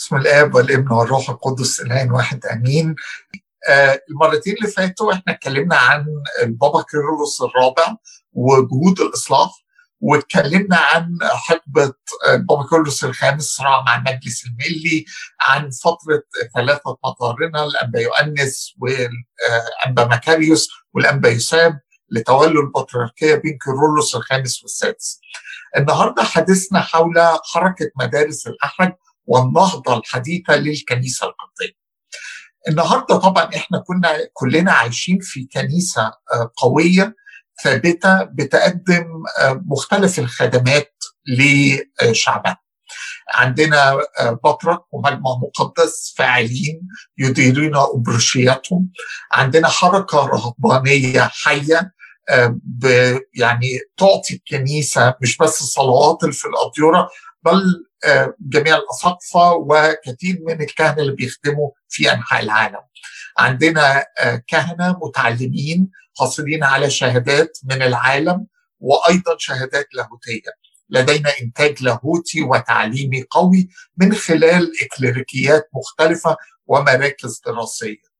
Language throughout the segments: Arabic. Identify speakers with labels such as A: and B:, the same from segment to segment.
A: بسم الآب والابن والروح القدس الإله الواحد آمين آه المرتين اللي فاتوا إحنا اتكلمنا عن البابا كيرلس الرابع وجهود الإصلاح واتكلمنا عن حقبة البابا كيرلس الخامس صراع مع المجلس الملي عن فترة ثلاثة مطارنه الأنبا يؤنس والأنبا مكاريوس والأنبا يوساب اللي تولوا البطريركية بين كيرلس الخامس والسادس. النهارده حديثنا حول حركة مدارس الاحد والنهضة الحديثة للكنيسة القبطية. النهارده طبعا إحنا كنا كلنا عايشين في كنيسة قوية ثابتة بتقدم مختلف الخدمات لشعبها. عندنا بطرك ومجمع مقدس فاعلين يديرون أبرشياتهم عندنا حركة رهبانية حية يعني تعطي الكنيسة مش بس اللي في الأديرة بل جميع الأساقفة وكثير من الكهنة اللي بيخدموا في أنحاء العالم. عندنا كهنة متعلمين حاصلين على شهادات من العالم وأيضا شهادات لاهوتية. لدينا إنتاج لاهوتي وتعليمي قوي من خلال إكليريكيات مختلفة ومراكز دراسية.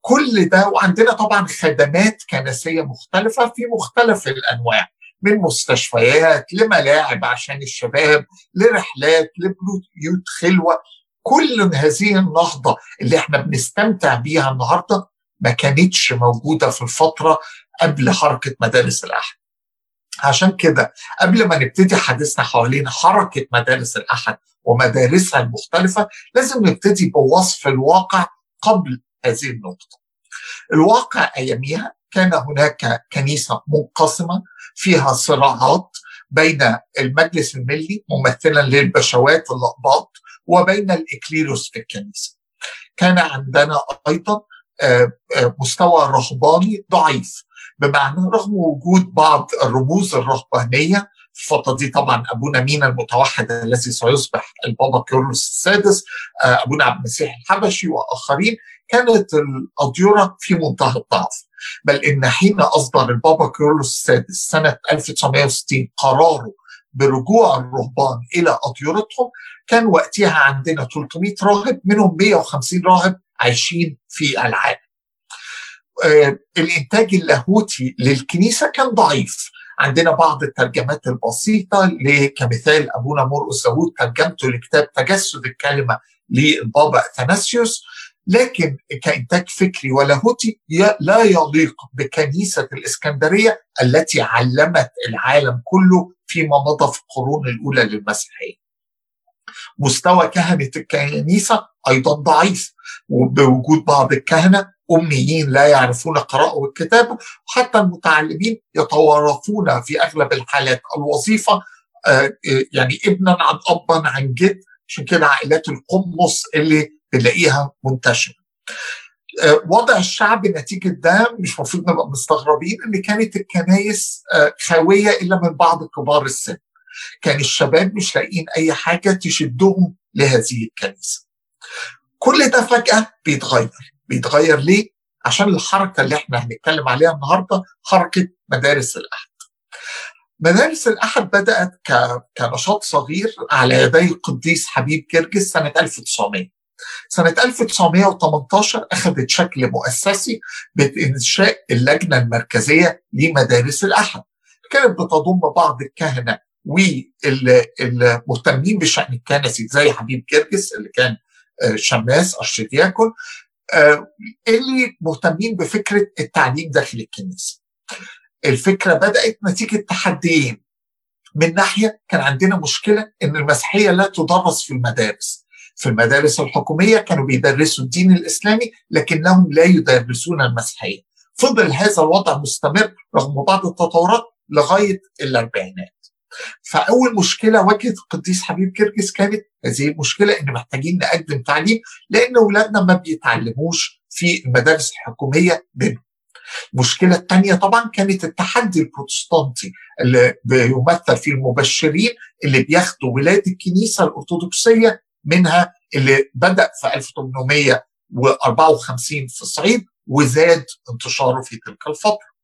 A: كل ده وعندنا طبعا خدمات كنسية مختلفة في مختلف الأنواع. من مستشفيات لملاعب عشان الشباب لرحلات لبيوت خلوة كل هذه النهضة اللي إحنا بنستمتع بيها النهارده ما كانتش موجودة في الفترة قبل حركة مدارس الأحد. عشان كده قبل ما نبتدي حديثنا حوالين حركة مدارس الأحد ومدارسها المختلفة لازم نبتدي بوصف الواقع قبل هذه النقطة الواقع أياميها كان هناك كنيسة منقسمة فيها صراعات بين المجلس الملي ممثلا للبشوات الأقباط وبين الإكليروس في الكنيسة. كان عندنا أيضا مستوى رهباني ضعيف بمعنى رغم وجود بعض الرموز الرهبانية في الفترة دي طبعا أبونا مينا المتوحد الذي سيصبح البابا كيرلس السادس أبونا عبد المسيح الحبشي وآخرين كانت الأديرة في منتهى الضعف بل إن حين أصدر البابا كيرلس السادس سنة 1960 قراره برجوع الرهبان إلى أديرتهم كان وقتها عندنا 300 راهب منهم 150 راهب عايشين في العالم. آه الإنتاج اللاهوتي للكنيسة كان ضعيف. عندنا بعض الترجمات البسيطة كمثال أبونا مرقس داوود ترجمته لكتاب تجسد الكلمة للبابا أثناسيوس. لكن كإنتاج فكري ولاهوتي لا يليق بكنيسة الإسكندرية التي علمت العالم كله فيما مضى في القرون الأولى للمسيحية مستوى كهنة الكنيسة أيضا ضعيف وبوجود بعض الكهنة أميين لا يعرفون قراءة والكتابة وحتى المتعلمين يتوارثون في أغلب الحالات الوظيفة يعني ابنا عن أبا عن جد عشان كده عائلات القمص اللي بنلاقيها منتشرة. وضع الشعب نتيجة ده مش المفروض نبقى مستغربين إن كانت الكنايس خاوية إلا من بعض كبار السن. كان الشباب مش لاقيين أي حاجة تشدهم لهذه الكنيسة. كل ده فجأة بيتغير. بيتغير ليه؟ عشان الحركة اللي إحنا هنتكلم عليها النهاردة حركة مدارس الأحد. مدارس الأحد بدأت كنشاط صغير على يدي القديس حبيب كرجس سنة 1900 سنة 1918 أخذت شكل مؤسسي بإنشاء اللجنة المركزية لمدارس الأحد. كانت بتضم بعض الكهنة والمهتمين بالشأن الكنسي زي حبيب كرجس اللي كان شماس أرشدياكون اللي مهتمين بفكرة التعليم داخل الكنيسة. الفكرة بدأت نتيجة تحديين. من ناحية كان عندنا مشكلة أن المسيحية لا تدرس في المدارس. في المدارس الحكومية كانوا بيدرسوا الدين الإسلامي لكنهم لا يدرسون المسيحية. فضل هذا الوضع مستمر رغم بعض التطورات لغاية الأربعينات. فأول مشكلة واجهت القديس حبيب كرجس كانت هذه المشكلة إن محتاجين نقدم تعليم لأن أولادنا ما بيتعلموش في المدارس الحكومية بينهم. المشكلة الثانية طبعا كانت التحدي البروتستانتي اللي بيمثل في المبشرين اللي بياخدوا ولاد الكنيسة الأرثوذكسية منها اللي بدأ في 1854 في الصعيد وزاد انتشاره في تلك الفترة.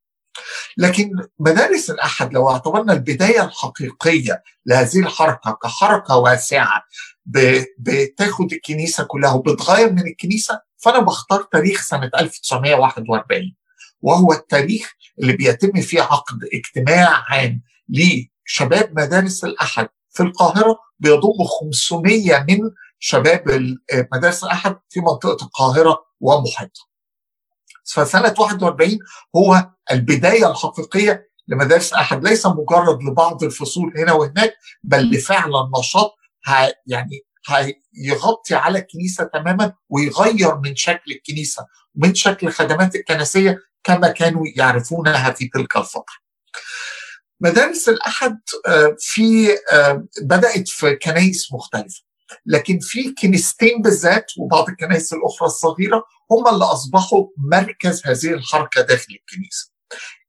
A: لكن مدارس الأحد لو اعتبرنا البداية الحقيقية لهذه الحركة كحركة واسعة بتاخد الكنيسة كلها وبتغير من الكنيسة فأنا بختار تاريخ سنة 1941 وهو التاريخ اللي بيتم فيه عقد اجتماع عام لشباب مدارس الأحد في القاهرة بيضم 500 من شباب مدارس الأحد في منطقة القاهرة ومحيطها. فسنة 41 هو البداية الحقيقية لمدارس الأحد ليس مجرد لبعض الفصول هنا وهناك بل لفعلا نشاط يعني هيغطي على الكنيسة تماما ويغير من شكل الكنيسة ومن شكل الخدمات الكنسية كما كانوا يعرفونها في تلك الفترة. مدارس الأحد في بدأت في كنايس مختلفة لكن في كنيستين بالذات وبعض الكنائس الأخرى الصغيرة هم اللي أصبحوا مركز هذه الحركة داخل الكنيسة.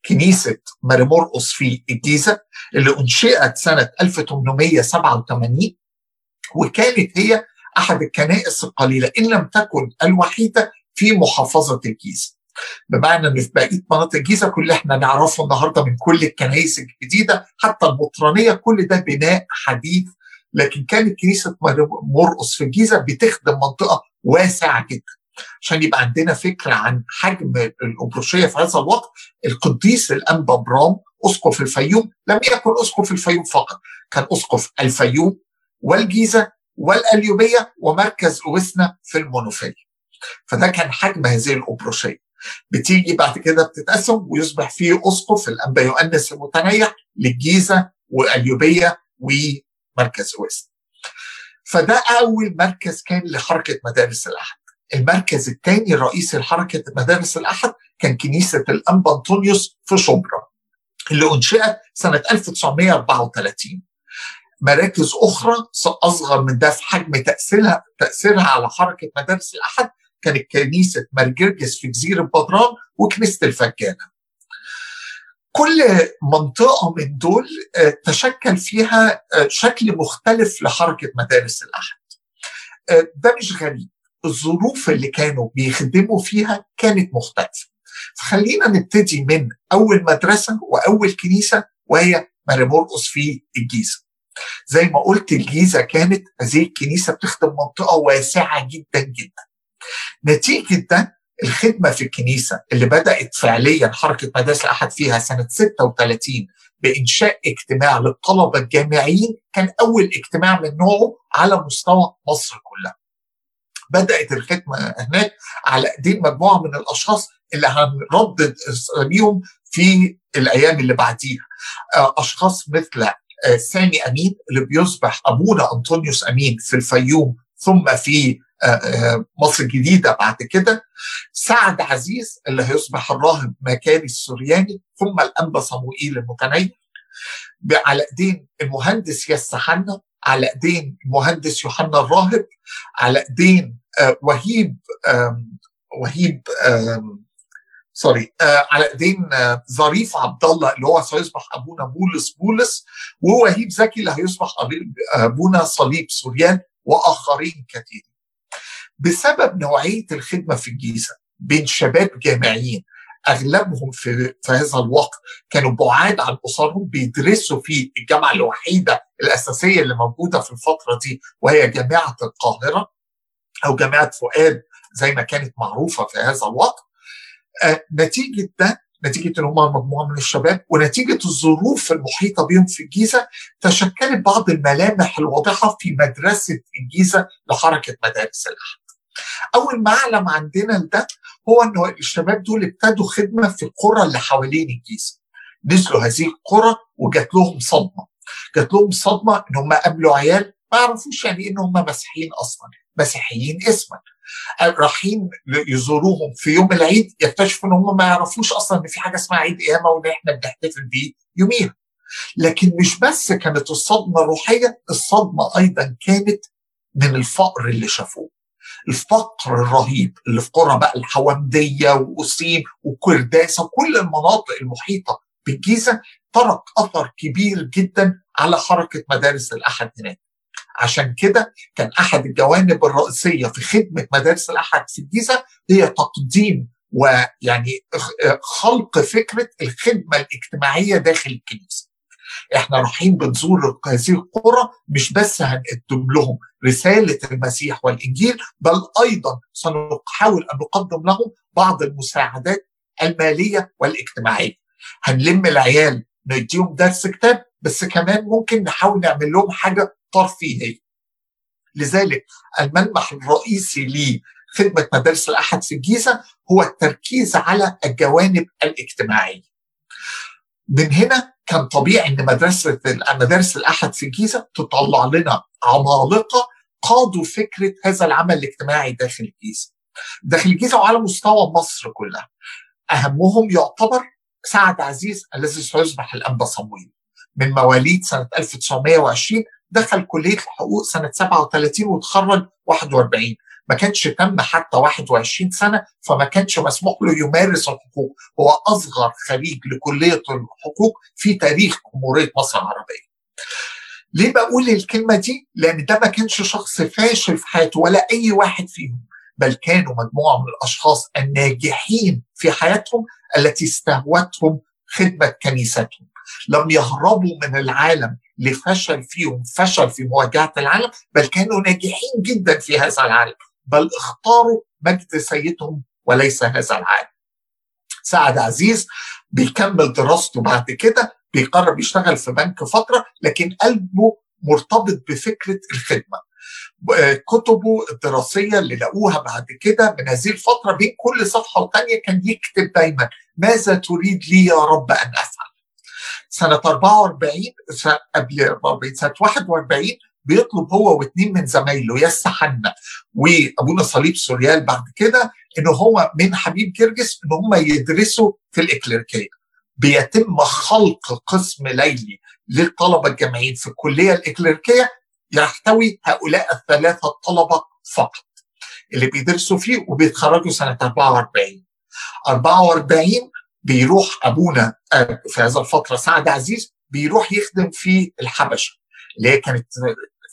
A: كنيسة مرمرقص في الجيزة اللي أنشئت سنة 1887 وكانت هي أحد الكنائس القليلة إن لم تكن الوحيدة في محافظة الجيزة. بمعنى إن في بقية مناطق الجيزة كل إحنا نعرفه النهارده من كل الكنائس الجديدة حتى المطرانيه كل ده بناء حديث. لكن كانت كنيسه مرقص في الجيزة بتخدم منطقة واسعة جدا. عشان يبقى عندنا فكرة عن حجم الأبروشية في هذا الوقت القديس الانبا برام أسقف الفيوم لم يكن أسقف الفيوم فقط كان أسقف الفيوم والجيزة والقليوبيه ومركز اوسنا في المنوفيه فده كان حجم هذه الأبروشية. بتيجي بعد كده بتتقسم ويصبح فيه أسقف الأنبا يؤنس المتنيح للجيزة والقليوبيه ومركز اوسنا فده أول مركز كان لحركة مدارس الأحد. المركز الثاني الرئيسي لحركه مدارس الأحد كان كنيسة الأنبا أنطونيوس في شبرا اللي أنشئت سنة 1934 مراكز أخرى اصغر من ده في حجم تاثيرها تأثيرها على حركة مدارس الأحد كانت كنيسه مرجرجس في جزيرة بدران وكنيسة الفجانة. كل منطقة من دول تشكل فيها شكل مختلف لحركة مدارس الأحد. ده مش غريب الظروف اللي كانوا بيخدموا فيها كانت مختلفة. فخلينا نبتدي من أول مدرسة وأول كنيسة وهي مرمرقص في الجيزة. زي ما قلت الجيزة كانت هذه الكنيسة بتخدم منطقة واسعة جدا جدا. نتيجة ده الخدمة في الكنيسة اللي بدأت فعليا حركة مدارس الأحد فيها سنة 36 بإنشاء اجتماع للطلبة الجامعيين كان أول اجتماع من نوعه على مستوى مصر كلها. بدأت الخدمة هناك على ايدين مجموعة من الأشخاص اللي هنردد اساميهم في الأيام اللي بعديها. أشخاص مثل سامي أمين اللي بيصبح أبونا أنطونيوس أمين في الفيوم ثم في مصر الجديدة بعد كده سعد عزيز اللي هيصبح الراهب مكاري السورياني ثم الانبا صموئيل المتنيل على إيدين المهندس ياس حنا على إيدين المهندس يوحنا الراهب على إيدين وهيب وهيب سوري آه على إيدين آه ظريف عبد الله اللي هو سيصبح أبونا بولس بولس ووهيب زكي اللي هيصبح أبونا صليب سوريان وآخرين كثيرين. بسبب نوعية الخدمة في الجيزة بين شباب جامعيين أغلبهم في, في هذا الوقت كانوا بعاد عن أسرهم بيدرسوا في الجامعة الوحيدة الأساسية اللي موجودة في الفترة دي وهي جامعة القاهرة أو جامعة فؤاد زي ما كانت معروفة في هذا الوقت. آه نتيجة ده نتيجة إن هم مجموعة من الشباب ونتيجة الظروف المحيطة بهم في الجيزة تشكلت بعض الملامح الواضحة في مدرسة الجيزة لحركة مدارس الأحد. أول معلم عندنا لده هو انه الشباب دول ابتدوا خدمة في القرى اللي حوالين الجيزة. نزلوا هذه القرى وجات لهم صدمة. جات لهم صدمة إن هم قابلوا عيال ما يعرفوش يعني إن هم مسيحيين أصلا، مسيحيين اسما. رايحين يزوروهم في يوم العيد يكتشفوا إن هم ما يعرفوش أصلا إن في حاجة اسمها عيد قيامة وإن إحنا بنحتفل بيه يوميها. لكن مش بس كانت الصدمة الروحيه، الصدمة أيضا كانت من الفقر اللي شافوه. الفقر الرهيب اللي في قرى بقى الحومديه وقصيم وكرداسة وكل المناطق المحيطة بالجيزة ترك أثر كبير جدا على حركة مدارس الأحد هناك. عشان كده كان أحد الجوانب الرئيسية في خدمة مدارس الأحد في الجيزة هي تقديم ويعني خلق فكرة الخدمة الاجتماعية داخل الكنيسة. إحنا رايحين بنزور هذه القرى مش بس هنقدم لهم رسالة المسيح والإنجيل بل أيضا سنحاول أن نقدم لهم بعض المساعدات المالية والاجتماعية. هنلم العيال نديهم درس كتاب بس كمان ممكن نحاول نعمل لهم حاجة ترفيهية. لذلك الملمح الرئيسي لخدمه مدارس الأحد في الجيزة هو التركيز على الجوانب الاجتماعية. من هنا كان طبيعي إن مدرسة مدارس الأحد في الجيزة تطلع لنا عمالقة قادوا فكرة هذا العمل الاجتماعي داخل الجيزة. داخل الجيزة وعلى مستوى مصر كلها. أهمهم يعتبر سعد عزيز الذي سيصبح الانبا صمويل. من مواليد سنة 1920 دخل كلية الحقوق سنة 37 وتخرج 41 ما كانش تم حتى 21 سنة فما كانش مسموح له يمارس الحقوق. هو أصغر خريج لكلية الحقوق في تاريخ جمهورية مصر العربية. ليه بقول الكلمة دي؟ لأن ده ما كانش شخص فاشل في حياته ولا أي واحد فيهم بل كانوا مجموعة من الأشخاص الناجحين في حياتهم التي استهوتهم خدمة كنيستهم. لم يهربوا من العالم لفشل فيهم فشل في مواجهة العالم بل كانوا ناجحين جدا في هذا العالم. بل اختاروا مجد سيدهم وليس هذا العالم. سعد عزيز بيكمل دراسته بعد كده بيقرر يشتغل في بنك فترة لكن قلبه مرتبط بفكرة الخدمة. كتبه الدراسية اللي لقوها بعد كده من هذه الفترة بين كل صفحة وثانيه كان يكتب دايما ماذا تريد لي يا رب أن أفعل؟ سنة 44 قبل 44 سنة 41 بيطلب هو واثنين من زمايله ياسا حنا وابونا صليب سوريال بعد كده ان هو من حبيب جرجس ان هم يدرسوا في الاكليريكيه بيتم خلق قسم ليلي للطلبة الجامعيين في الكلية الاكليريكيه يحتوي هؤلاء الثلاثة الطلبة فقط. اللي بيدرسوا فيه وبيتخرجوا سنة 44 44 بيروح أبونا في هذا الفترة سعد عزيز بيروح يخدم في الحبشة. اللي هي كانت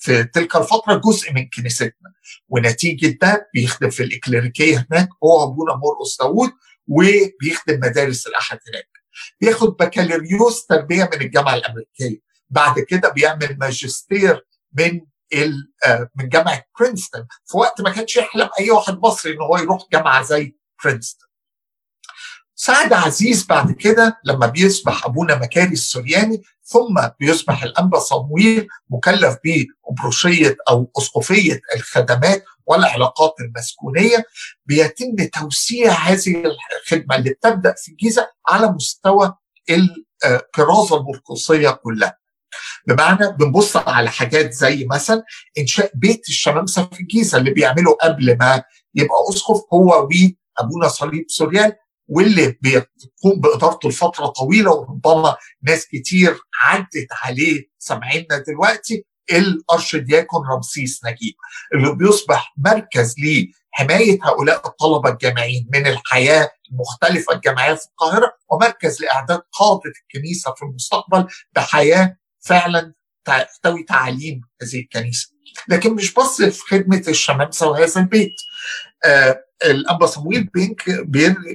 A: في تلك الفترة جزء من كنيستنا. ونتيجة ده بيخدم في الإكليريكية هناك هو أبونا مرقس داوود وبيخدم مدارس الأحد هناك. بياخد بكالوريوس تربية من الجامعة الأمريكية. بعد كده بيعمل ماجستير من من جامعة برينستون في وقت ما كانش يحلم أي واحد مصري إن هو يروح جامعة زي برينستون سعد عزيز بعد كده لما بيصبح أبونا مكاري السورياني ثم بيصبح الانبا صمويل مكلف بأبروشية أو أسقفية الخدمات والعلاقات المسكونية بيتم توسيع هذه الخدمة اللي بتبدأ في الجيزة على مستوى الكرازه المرقصية كلها. بمعنى بنبص على حاجات زي مثلا إنشاء بيت الشمامسة في الجيزة اللي بيعمله قبل ما يبقى أسقف هو وأبونا صليب سوريال واللي بيقوم بإدارته لفترة طويلة وربما ناس كتير عدت عليه سامعيننا دلوقتي الأرشدياكون رمسيس نجيب اللي بيصبح مركز لحماية هؤلاء الطلبة الجامعيين من الحياة المختلفة الجامعية في القاهرة ومركز لأعداد قادة الكنيسة في المستقبل بحياة فعلا تحتوي تعاليم هذه الكنيسة. لكن مش بس في خدمة الشمامسه وهذا البيت. آه الانبا صمويل بينك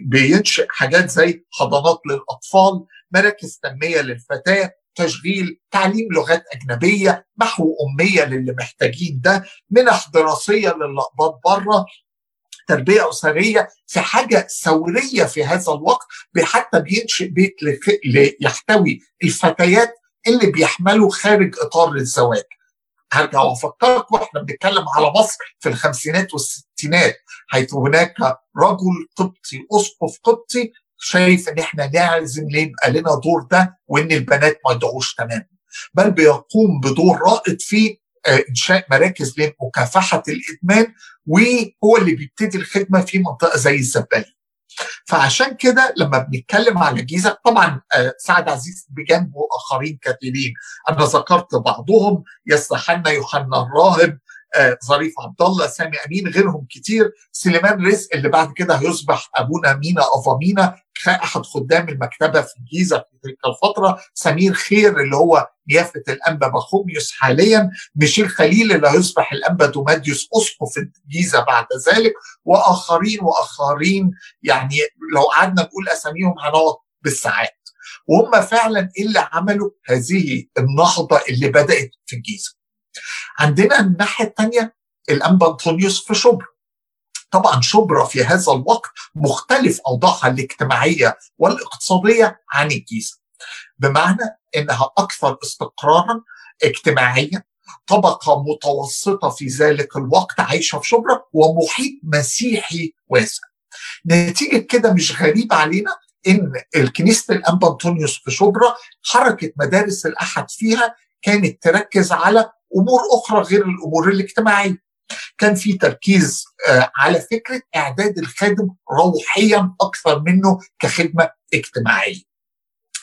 A: بينشئ حاجات زي حضانات للأطفال مراكز تنمية للفتاة تشغيل تعليم لغات أجنبية محو أمية للي محتاجين ده منح دراسية للأقباط بره تربية أسرية في حاجة ثورية في هذا الوقت حتى بينشئ بيت ليحتوي الفتيات اللي بيحملوا خارج إطار الزواج. هرجع وافكركم إحنا بنتكلم على مصر في الخمسينات والستينات حيث هناك رجل قبطي أسقف قبطي شايف إن إحنا لازم يبقى لنا دور ده وإن البنات ما يضيعوش تماما. بل بيقوم بدور رائد في إنشاء مراكز لمكافحة الإدمان وهو اللي بيبتدي الخدمة في منطقة زي الزبالين فعشان كده لما بنتكلم على الجيزه طبعا سعد عزيز بجانبه اخرين كثيرين أنا ذكرت بعضهم يستحنا يوحنا الراهب ظريف عبد الله سامي أمين غيرهم كتير. سليمان رزق اللي بعد كده هيصبح أبونا مينا أفامينا. أحد خدام المكتبة في الجيزة في تلك الفترة سمير خير اللي هو نيافه الأنبا بخوميوس حاليا ميشيل خليل اللي هيصبح الأنبا دوماديوس اسقف الجيزة بعد ذلك وآخرين وآخرين يعني لو قعدنا نقول أساميهم هنقعد بالساعات. وهم فعلا اللي عملوا هذه النهضة اللي بدأت في الجيزة. عندنا الناحية الثانية الأنبا أنطونيوس في شبرا. طبعا شبرا في هذا الوقت مختلف أوضاعها الاجتماعية والاقتصادية عن الجيزة. بمعنى أنها أكثر استقرارا اجتماعيا طبقة متوسطة في ذلك الوقت عايشة في شبرا ومحيط مسيحي واسع. نتيجة كده مش غريب علينا إن الكنيسة الانبا انطونيوس في شبرا حركة مدارس الأحد فيها كانت تركز على أمور أخرى غير الأمور الاجتماعية. كان في تركيز على فكرة إعداد الخادم روحيا أكثر منه كخدمة اجتماعية.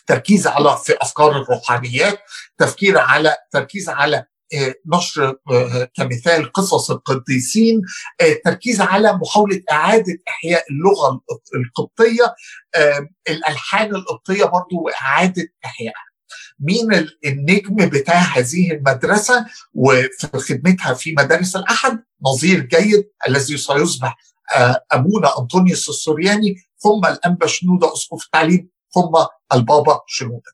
A: تركيز على في أفكار الروحانيات تفكير على تركيز على نشر كمثال قصص القديسين تركيز على محاولة إعادة إحياء اللغة القبطية الألحان القبطية برضو وإعادة إحيائها. مين النجم بتاع هذه المدرسة وفي خدمتها في مدارس الأحد؟ نظير جيد الذي سيصبح أبونا أنطونيوس السورياني ثم الأنبا شنودة أسقف التعليم ثم البابا شنودة.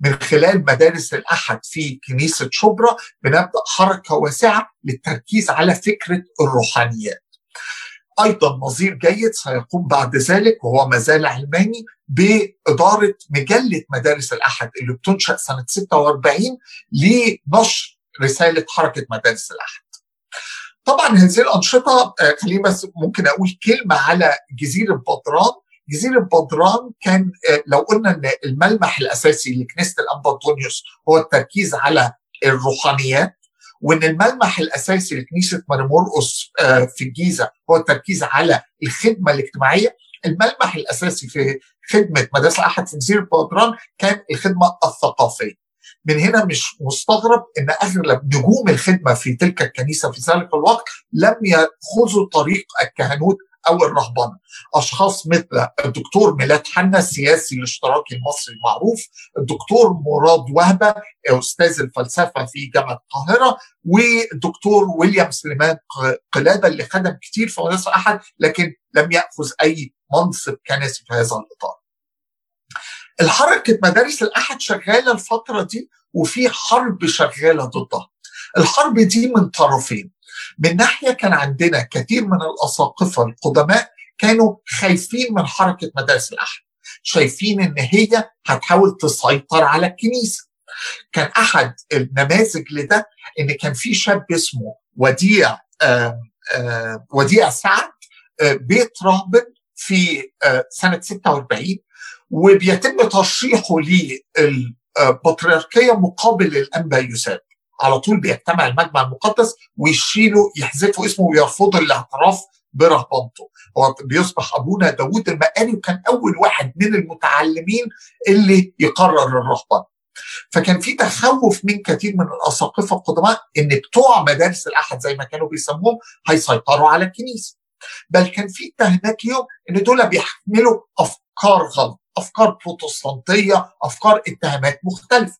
A: من خلال مدارس الأحد في كنيسة شبرا بنبدأ حركة واسعة للتركيز على فكرة الروحانيات. أيضا نظير جيد سيقوم بعد ذلك وهو ما زال علماني بإدارة مجلة مدارس الأحد اللي بتنشأ سنة 46 لنشر رسالة حركة مدارس الأحد. طبعا هذه الأنشطة خليني بس ممكن أقول كلمة على جزيرة بدران جزيرة بدران كان لو قلنا إن الملمح الأساسي لكنيسة الانبا هو التركيز على الروحانيات وإن الملمح الأساسي لكنيسة مرمرقس في الجيزة هو التركيز على الخدمة الاجتماعية. الملمح الأساسي في خدمة مدرسة أحد في جزيرة بدران كان الخدمة الثقافية. من هنا مش مستغرب إن اغلب نجوم الخدمة في تلك الكنيسة في ذلك الوقت لم ياخذوا طريق الكهنوت أو الرهبنه أشخاص مثل الدكتور ميلاد حنا السياسي الاشتراكي المصري المعروف الدكتور مراد وهبة أستاذ الفلسفة في جامعة القاهرة والدكتور ويليام سليمان قلادة اللي خدم كتير في مدرسة أحد لكن لم يأخذ أي منصب كنسي في هذا الإطار. الحركة مدارس الأحد شغالة الفترة دي وفي حرب شغالة ضدها. الحرب دي من طرفين. من ناحية كان عندنا كثير من الأساقفة القدماء كانوا خايفين من حركة مدارس الأحد شايفين إن هي هتحاول تسيطر على الكنيسة. كان أحد النماذج لده إن كان في شاب اسمه وديع وديع سعد بيت راهبن في سنة 46 وبيتم ترشيحه للبطريركيه مقابل الأنبا يوسف. على طول بيجتمع المجمع المقدس ويشيلوا يحذفوا اسمه ويرفضوا الاعتراف برهبنته هو بيصبح أبونا داوود المقالي وكان أول واحد من المتعلمين اللي يقرر الرهبنه فكان في تخوف من كثير من الأساقفة القدماء إن بتوع مدارس الأحد زي ما كانوا بيسموهم هيسيطروا على الكنيسة. بل كان في اتهامات ليهم إن دول بيحملوا أفكار غلط أفكار بروتستانتية أفكار اتهامات مختلفة.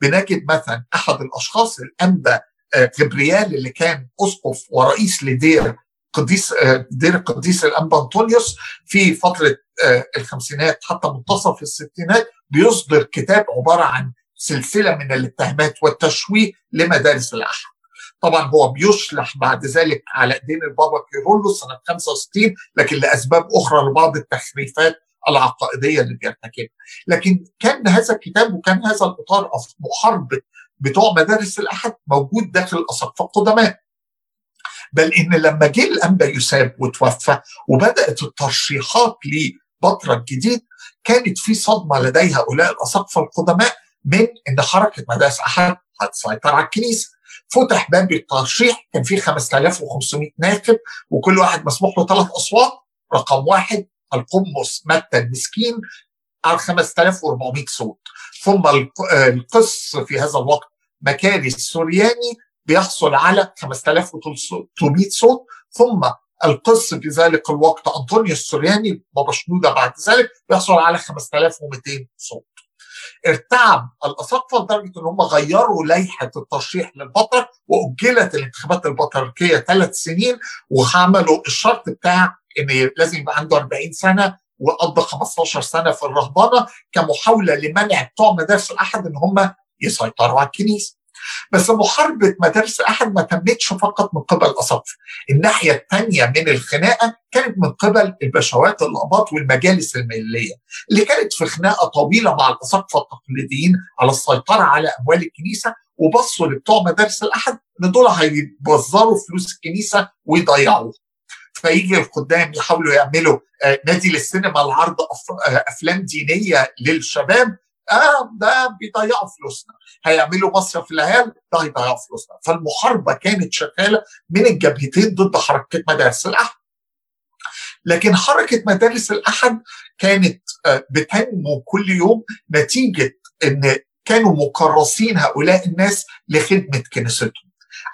A: بنجد مثلا أحد الأشخاص الأنبا جبريال اللي كان أسقف ورئيس لدير قديس دير القديس الأنبا أنطونيوس في فترة الخمسينات حتى منتصف الستينات بيصدر كتاب عبارة عن سلسلة من الاتهامات والتشويه لمدارس الأحد. طبعا هو بيشلح بعد ذلك على ايدين البابا كيرلس سنة 65 لكن لأسباب أخرى لبعض التخريفات العقائدية اللي بيرتكبها. لكن كان هذا الكتاب وكان هذا الإطار محاربه بتوع مدارس الأحد موجود داخل الاساقفه القدماء بل إن لما جه الأنبا يساب وتوفى وبدأت الترشيحات لبطرة الجديد كانت في صدمة لدي هؤلاء الاساقفه القدماء من إن حركة مدارس أحد هتسيطر على الكنيسة. فتح باب الترشيح كان في 5500 ناخب وكل واحد مسموح له ثلاث أصوات. رقم واحد القمص متى المسكين؟ على 5400 صوت. ثم القس في هذا الوقت مكاري السورياني بيحصل على 5300 صوت. ثم القس في ذلك الوقت أنطونيو السورياني بابا شنودة بعد ذلك بيحصل على 5200 صوت. ارتعب الاساقفه لدرجة إن هم غيروا لائحة الترشيح للبطر وأجلت الانتخابات البطريركية ثلاث سنين وعملوا الشرط بتاع إن لازم يبقى عنده 40 سنة وقضى 15 سنة في الرهبنه كمحاولة لمنع بتوع مدارس الأحد إن هم يسيطروا على الكنيسة. بس محاربة مدارس الأحد ما تمتش فقط من قبل الأساقفة الناحية الثانية من الخناقة كانت من قبل البشوات الأباط والمجالس المالية اللي كانت في خناقة طويلة مع الأساقفة التقليديين على السيطرة على أموال الكنيسة وبصوا لبتوع مدارس الأحد إن دول هيبذروا فلوس الكنيسة ويضيعوها. فيجي الخدام يحاولوا يعملوا نادي للسينما لعرض أفلام دينية للشباب آه ده بيضيعوا فلوسنا. هيعملوا مصرف العيال ده هيضيعوا فلوسنا. فالمحاربة كانت شغالة من الجبهتين ضد حركة مدارس الأحد. لكن حركة مدارس الأحد كانت بتنمو كل يوم نتيجة إن كانوا مكرسين هؤلاء الناس لخدمة كنيستهم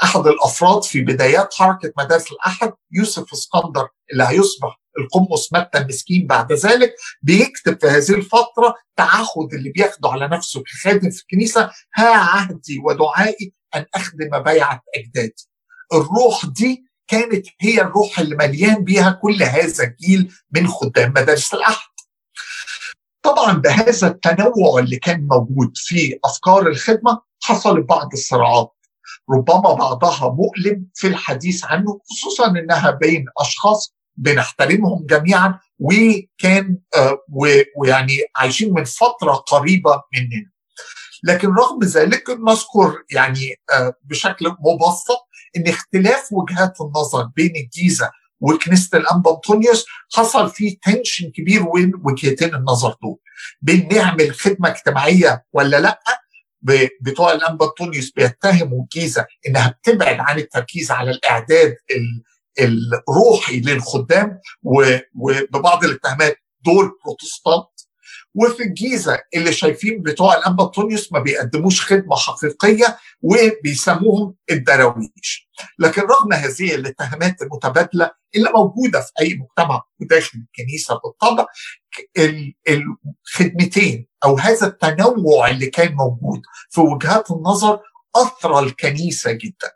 A: أحد الأفراد في بدايات حركة مدارس الأحد يوسف اسكندر اللي هيصبح القمص متى المسكين بعد ذلك بيكتب في هذه الفترة تعهد اللي بياخده على نفسه كخادم في الكنيسة ها عهدي ودعائي أن أخدم بيعة أجدادي. الروح دي كانت هي الروح اللي مليان بيها كل هذا الجيل من خدام مدارس الأحد. طبعا بهذا التنوع اللي كان موجود في أفكار الخدمة حصلت بعض الصراعات ربما بعضها مؤلم في الحديث عنه خصوصا إنها بين أشخاص بنحترمهم جميعا وكان آه ويعني عايشين من فترة قريبة مننا. لكن رغم ذلك نذكر يعني آه بشكل مبسط إن اختلاف وجهات النظر بين الجيزة وكنيسة الانبا انطونيوس حصل فيه تنشن كبير بين وجهتين النظر دول. بين نعمل خدمة اجتماعية ولا لأ؟ بتوع الانبا انطونيوس بيتهموا الجيزة إنها بتبعد عن التركيز على الإعداد الروحي للخدام وببعض الاتهامات. دول بروتستانت وفي الجيزة اللي شايفين بتوع الانبا أنطونيوس ما بيقدموش خدمة حقيقية وبيسموهم الدراويش. لكن رغم هذه الاتهامات المتبادلة اللي موجودة في أي مجتمع وداخل الكنيسة بالطبع الخدمتين أو هذا التنوع اللي كان موجود في وجهات النظر اثرى الكنيسة جدا.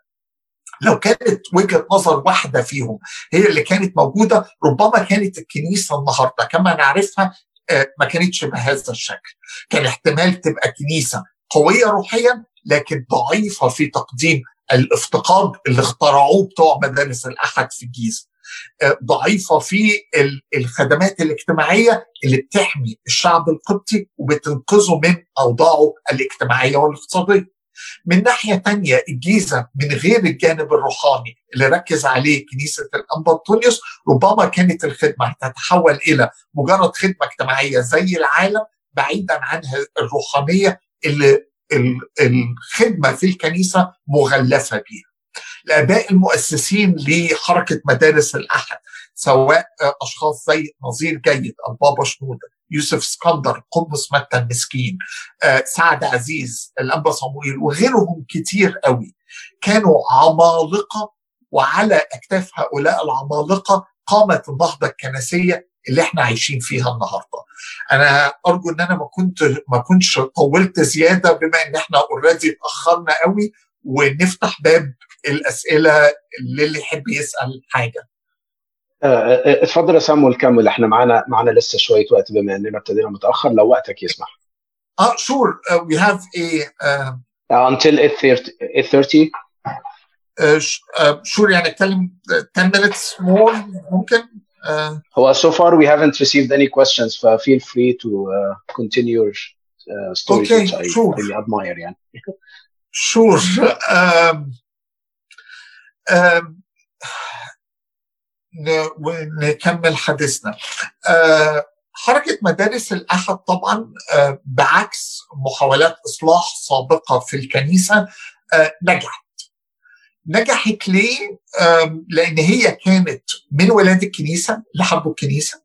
A: لو كانت وجهة نظر واحدة فيهم هي اللي كانت موجودة ربما كانت الكنيسة النهارده كما نعرفها ما كانتش بهذا الشكل. كان احتمال تبقى كنيسة قوية روحيا لكن ضعيفة في تقديم الافتقاد اللي اخترعوه بتوع مدارس الأحد في الجيزة. ضعيفة في الخدمات الاجتماعية اللي بتحمي الشعب القبطي وبتنقذه من أوضاعه الاجتماعية والاقتصادية. من ناحية تانية الجيزة من غير الجانب الروحاني اللي ركز عليه كنيسة الأنبا أنطونيوس ربما كانت الخدمة تتحول إلى مجرد خدمة اجتماعية زي العالم بعيدا عن الروحانية اللي الخدمة في الكنيسة مغلفة بيها. الآباء المؤسسين لحركة مدارس الأحد سواء أشخاص زي نظير جيد البابا شنودة يوسف اسكندر قمص متى المسكين آه، سعد عزيز الأنبا صمويل وغيرهم كتير قوي كانوا عمالقة وعلى أكتاف هؤلاء العمالقة قامت النهضة الكنسية اللي إحنا عايشين فيها النهارده. أنا أرجو إن أنا ما كنت ما كنتش طولت زيادة بما إن إحنا اوريدي اتأخرنا قوي ونفتح باب الأسئلة للي يحب يسأل حاجة.
B: اتفضل يا سامويل كمل إحنا معانا معانا لسه شوية وقت بما اننا ابتدينا متاخر لو وقتك يسمح.
A: آه sure uh, we have a uh,
B: uh, until 8:30
A: uh, sure يعني اتكلم 10 minutes more ممكن uh,
B: هو so far we haven't received any questions ف feel free to uh, continue your uh, stories
A: Okay,
B: which I
A: sure.
B: really admire يعني.
A: sure um, um, ونكمل حديثنا آه، حركة مدارس الأحد طبعا آه، بعكس محاولات إصلاح سابقة في الكنيسة آه، نجحت نجحت ليه؟ لأن هي كانت من ولاد الكنيسة حبوا الكنيسة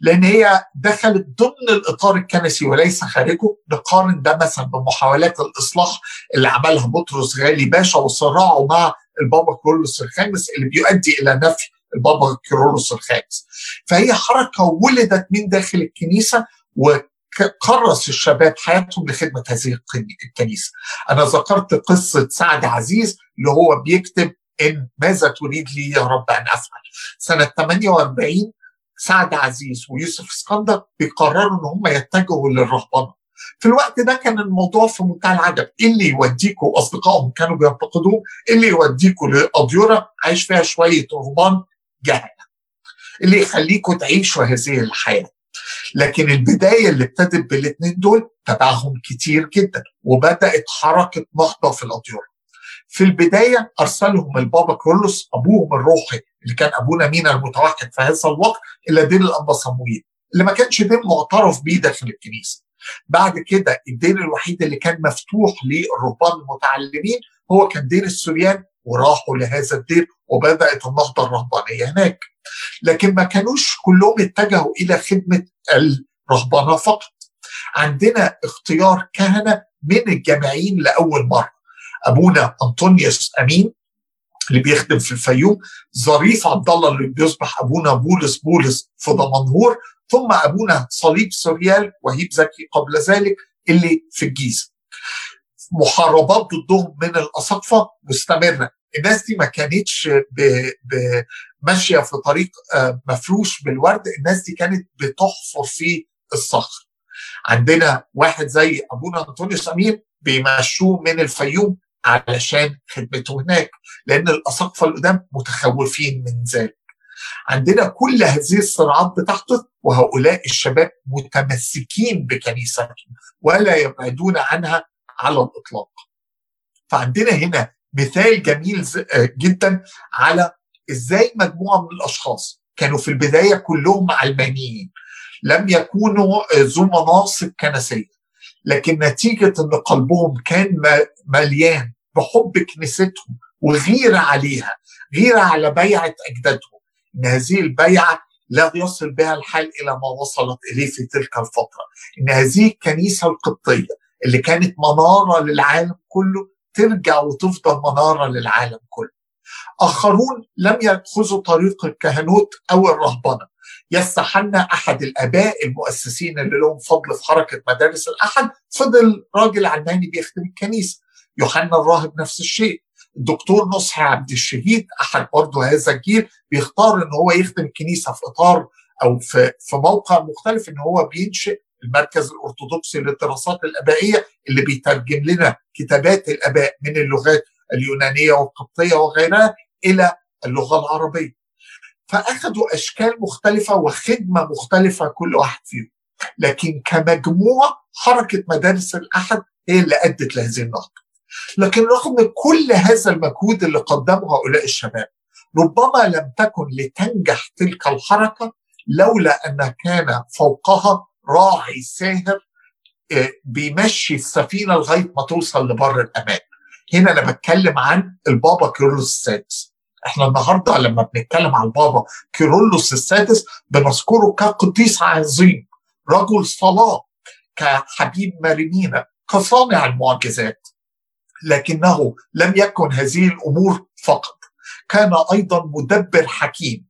A: لأن هي دخلت ضمن الإطار الكنسي وليس خارجه نقارن ده مثلا بمحاولات الإصلاح اللي عملها بطرس غالي باشا وصراعه مع البابا كيرلس الخامس اللي بيؤدي إلى نفي البابا كيرلس الخامس. فهي حركة ولدت من داخل الكنيسة وكرس الشباب حياتهم لخدمة هذه الكنيسة. أنا ذكرت قصة سعد عزيز اللي هو بيكتب إن ماذا تريد لي يا رب أن أفعل. سنة 48 سعد عزيز ويوسف اسكندر بيقرروا إن هم يتجهوا للرهبنة. في الوقت ده كان الموضوع في منتهى العجب. إيه اللي يوديكوا أصدقائهم كانوا بينتقدوه إيه اللي يوديكوا لاديوره عايش فيها شوية رهبان جهله اللي يخليكوا تعيشوا هذه الحياة. لكن البداية اللي ابتدت بالاثنين دول تبعهم كتير جدا وبدأت حركة نهضة في الاديره في البداية أرسلهم البابا كرولوس أبوهم الروحي اللي كان أبونا مينا المتوحد في هذا الوقت إلى دين الانبا صمويل اللي ما كانش دين معترف بيه داخل الكنيسة. بعد كده الدين الوحيد اللي كان مفتوح للرهبان المتعلمين هو كان دين السوريان وراحوا لهذا الدين وبدأت النهضة الرهبانية هناك. لكن ما كانوش كلهم اتجهوا إلى خدمة الرهبنه فقط. عندنا اختيار كهنة من الجامعين لأول مرة. أبونا أنطونيوس أمين اللي بيخدم في الفيوم ظريف عبد الله اللي بيصبح أبونا بولس بولس في دمنهور ثم أبونا صليب سوريال وهيب زكي قبل ذلك اللي في الجيزة محاربات ضدهم من الأساقفة مستمرة. الناس دي ما كانتش ماشيه في طريق مفروش بالورد. الناس دي كانت بتحفر في الصخر. عندنا واحد زي أبونا انطونيوس امين بيمشوه من الفيوم علشان خدمته هناك لأن الأساقفة القدام متخوفين من ذلك. عندنا كل هذه الصراعات بتحدث وهؤلاء الشباب متمسكين بكنيستهم ولا يبعدون عنها على الإطلاق. فعندنا هنا مثال جميل جدا على إزاي مجموعة من الأشخاص كانوا في البداية كلهم علمانيين لم يكونوا ذو مناصب كنسية لكن نتيجة إن قلبهم كان مليان بحب كنيستهم وغيرة عليها غيرة على بيعة أجدادهم. إن هذه البيعة لا يصل بها الحال إلى ما وصلت إليه في تلك الفترة. إن هذه الكنيسة القبطية اللي كانت منارة للعالم كله ترجع وتفضل منارة للعالم كله. آخرون لم يأخذوا طريق الكهنوت أو الرهبنة. يستحنى أحد الآباء المؤسسين اللي لهم فضل في حركة مدارس الأحد فضل راجل علماني بيخدم الكنيسة. يوحنا الراهب نفس الشيء. الدكتور نصحي عبد الشهيد أحد برضه هذا الجيل بيختار إن هو يخدم الكنيسة في إطار أو في في موقع مختلف إن هو بينشئ المركز الأرثوذكسي للدراسات الأبائية اللي بيترجم لنا كتابات الأباء من اللغات اليونانية والقبطية وغيرها إلى اللغة العربية. فأخذوا أشكال مختلفة وخدمة مختلفة كل واحد فيهم. لكن كمجموعة حركة مدارس الأحد هي اللي أدت لهذه النهضه. لكن رغم كل هذا المجهود اللي قدمه هؤلاء الشباب ربما لم تكن لتنجح تلك الحركة لولا أن كان فوقها راعي ساهر بيمشي السفينة لغاية ما توصل لبر الأمان. هنا أنا بتكلم عن البابا كيرلس السادس. إحنا النهارده لما بنتكلم عن البابا كيرلس السادس بنذكره كقديس عظيم، رجل صلاه، كحبيب مريمينا، كصانع المعجزات. لكنه لم يكن هذه الأمور فقط كان أيضا مدبر حكيم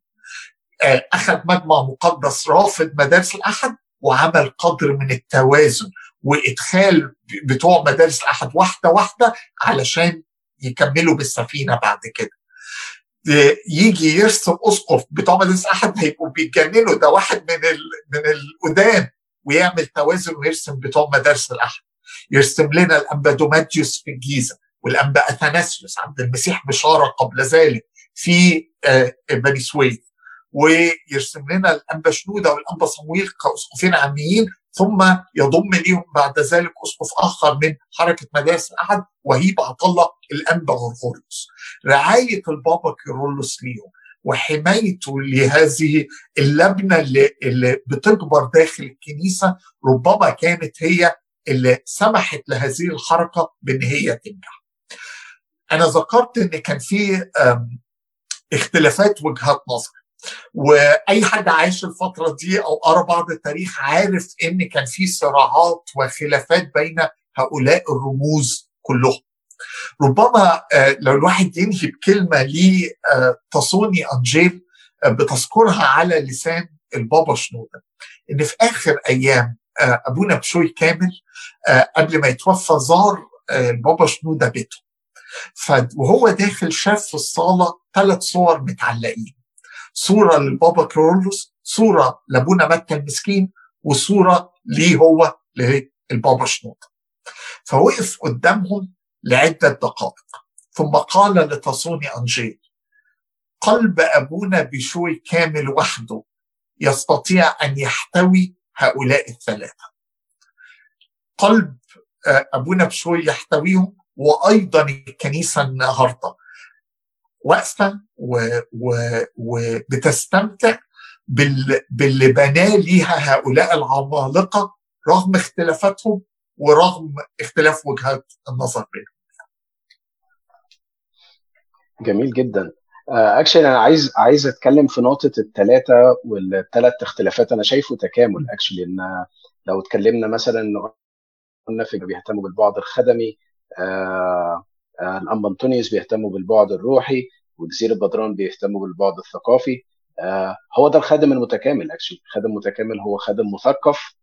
A: أخذ مجمع مقدس رافض مدارس الأحد وعمل قدر من التوازن وإدخال بتوع مدارس الأحد واحدة واحدة علشان يكملوا بالسفينة بعد كده. يجي يرسم اسقف بتوع مدارس الأحد هيبقوا بيتجننوا ده واحد من ال... من القدام ويعمل توازن ويرسم بتوع مدارس الأحد. يرسم لنا الانبا دوماتيوس في الجيزة والانبا أثناسيوس عبد المسيح بشارة قبل ذلك في بني سويد ويرسم لنا الانبا شنوده والانبا صمويل كأسقفين عاميين ثم يضم ليهم بعد ذلك أسقف آخر من حركة مدارس الأحد وهيب عطله الانبا غرغوريوس. رعاية البابا كيرلس ليهم وحمايته لهذه اللبنة اللي, اللي بتكبر داخل الكنيسة ربما كانت هي اللي سمحت لهذه الحركة بإن هي تنجح. أنا ذكرت إن كان في اختلافات وجهات نظر وأي حد عايش الفترة دي أو قرأ بعض التاريخ عارف إن كان في صراعات وخلافات بين هؤلاء الرموز كلهم. ربما لو الواحد ينهي بكلمة لتصوني أنجيل بتذكرها على لسان البابا شنودة إن في آخر أيام أبونا بشوي كامل قبل ما يتوفى زار البابا شنودة بيته وهو داخل شاف في الصالة ثلاث صور متعلقين صوره للبابا كيرلس صوره لأبونا مكه المسكين وصوره ليه هو للبابا شنوده فوقف قدامهم لعدة دقائق. ثم قال لتصوني أنجيل قلب أبونا بشوي كامل وحده يستطيع أن يحتوي هؤلاء الثلاثة. قلب أبونا بشوي يحتويهم وأيضا الكنيسة النهارده. واقفه وبتستمتع باللي بناه ليها هؤلاء العمالقة رغم اختلافاتهم ورغم اختلاف وجهات النظر بينهم.
B: جميل جدا. actually أنا عايز عايز أتكلم في نقطة الثلاثه والثلاث اختلافات أنا شايفه تكامل. actually إن لو اتكلمنا مثلا قلنا في بيهتموا بالبعد الخدمي آه آه الأنبا أنطونيوس بيهتموا بالبعد الروحي وجزيره بدران بيهتموا بالبعد الثقافي. آه هو ده الخادم المتكامل actually خادم متكامل هو خادم مثقف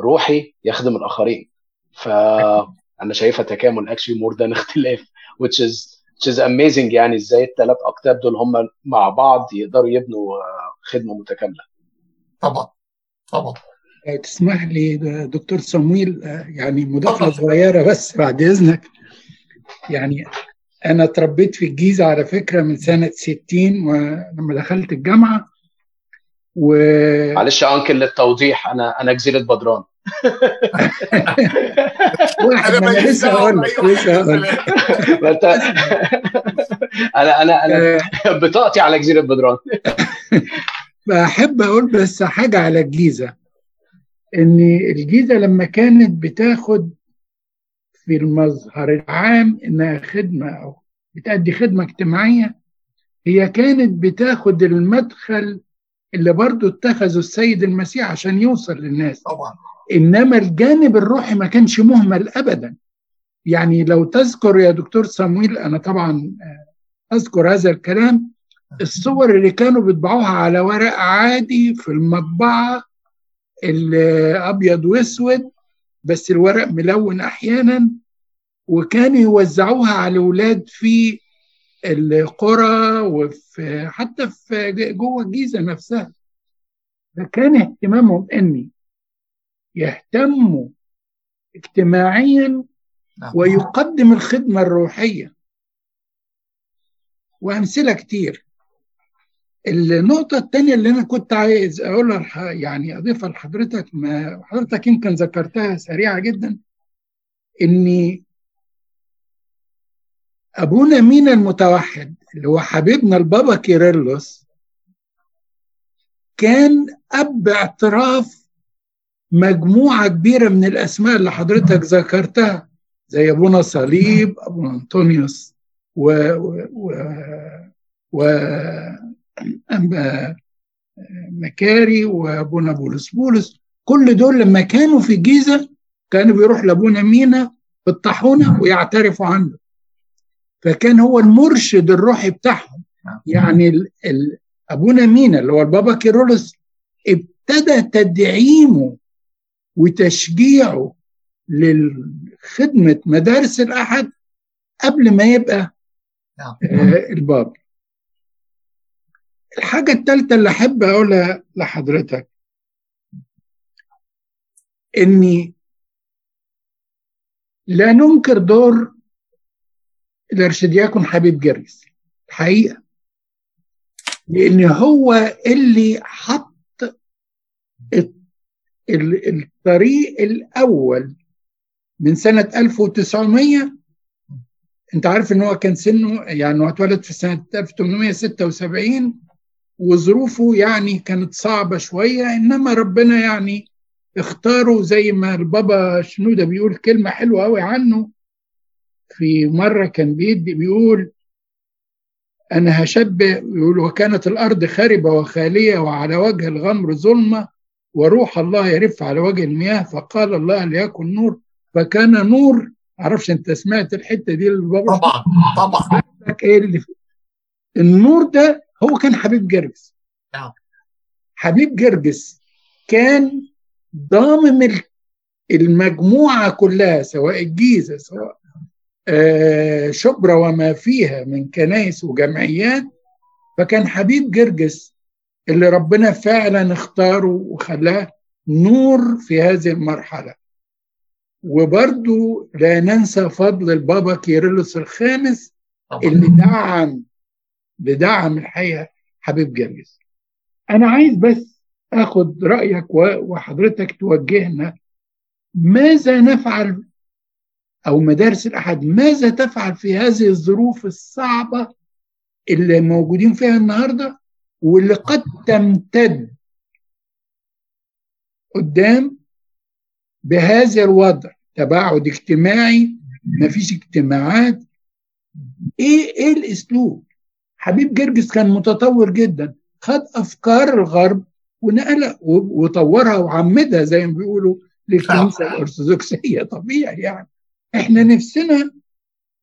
B: روحي يخدم الآخرين. فانا شايفها تكامل actually more than اختلاف which is which is amazing يعني إزاي الثلاث اقطاب دول هم مع بعض يقدروا يبنوا خدمة متكاملة.
A: طبعا طبعا.
C: تسمح لي دكتور صمويل يعني مداخله صغيرة بس بعد إذنك. يعني أنا اتربيت في الجيزة على فكرة من سنة 60 ولما دخلت الجامعة و
B: معلش يا أنكل للتوضيح أنا أنا جزيرة بدران.
C: واحد أنا لسه هقول لك لسه هقول لك.
B: أنا أنا أنا بطاقتي على جزيرة بدران.
C: بحب أقول بس حاجة على الجيزة إن الجيزة لما كانت بتاخد في المظهر العام إنها خدمة أو بتأدي خدمة اجتماعية هي كانت بتاخد المدخل اللي برضه اتخذه السيد المسيح عشان يوصل للناس.
A: طبعا.
C: إنما الجانب الروحي ما كانش مهمل ابدا. يعني لو تذكر يا دكتور صمويل أنا طبعا أذكر هذا الكلام الصور اللي كانوا بيطبعوها على ورق عادي في المطبعة الأبيض وأسود بس الورق ملون أحيانا وكانوا يوزعوها على الأولاد في القرى وفي حتى في جوه الجيزة نفسها. فكان اهتمامهم إني يهتموا اجتماعيا ويقدم الخدمة الروحية. وأمثلة كتير. النقطة الثانية اللي أنا كنت عايز أقولها يعني أضيفها لحضرتك ما حضرتك يمكن ذكرتها سريعة جدا إن أبونا مينا المتوحد اللي هو حبيبنا البابا كيرلس كان أب اعتراف مجموعة كبيرة من الأسماء اللي حضرتك ذكرتها زي أبونا صليب أبونا أنطونيوس و, و, و, و مكاري وأبونا بولس. بولس كل دول لما كانوا في الجيزة كانوا بيروح لأبونا مينا في الطاحونة ويعترفوا عنه فكان هو المرشد الروحي بتاعهم. يعني ال ال أبونا مينا اللي هو البابا كيرولس ابتدى تدعيمه وتشجيعه لخدمه مدارس الأحد قبل ما يبقى آه البابا. الحاجة الثالثة اللي أحب أقولها لحضرتك إني لا ننكر دور الأرشدياكون حبيب جرجس الحقيقة. لأن هو اللي حط الطريق الأول من سنة 1900 أنت عارف إن هو كان سنه يعني هو اتولد في سنة 1876 وظروفه يعني كانت صعبة شوية إنما ربنا يعني اختاره زي ما البابا شنودة بيقول كلمة حلوة قوي عنه. في مرة كان بيدي بيقول أنا هشبه يقول وكانت الأرض خربة وخالية وعلى وجه الغمر ظلمة وروح الله يرف على وجه المياه فقال الله ليكن نور. فكان نور معرفش أنت سمعت الحتة دي
A: البابا طبعا طبعا.
C: إيه اللي النور ده هو كان حبيب جرجس.
A: نعم.
C: حبيب جرجس كان ضامم المجموعة كلها سواء الجيزة سواء آه شبرا وما فيها من كنائس وجمعيات. فكان حبيب جرجس اللي ربنا فعلا اختاره وخلاه نور في هذه المرحلة. وبرضو لا ننسى فضل البابا كيرلس الخامس اللي دعم بدعم الحقيقة حبيب جرجس. أنا عايز بس أخد رأيك وحضرتك توجهنا ماذا نفعل أو مدارس الأحد ماذا تفعل في هذه الظروف الصعبة اللي موجودين فيها النهاردة واللي قد تمتد قدام بهذا الوضع؟ تباعد اجتماعي مفيش اجتماعات. إيه إيه الأسلوب؟ حبيب جرجس كان متطور جدا. خد أفكار الغرب ونقلها وطورها وعمدها زي ما بيقولوا للكنيسه الأرثوذكسية. طبيعي يعني. إحنا نفسنا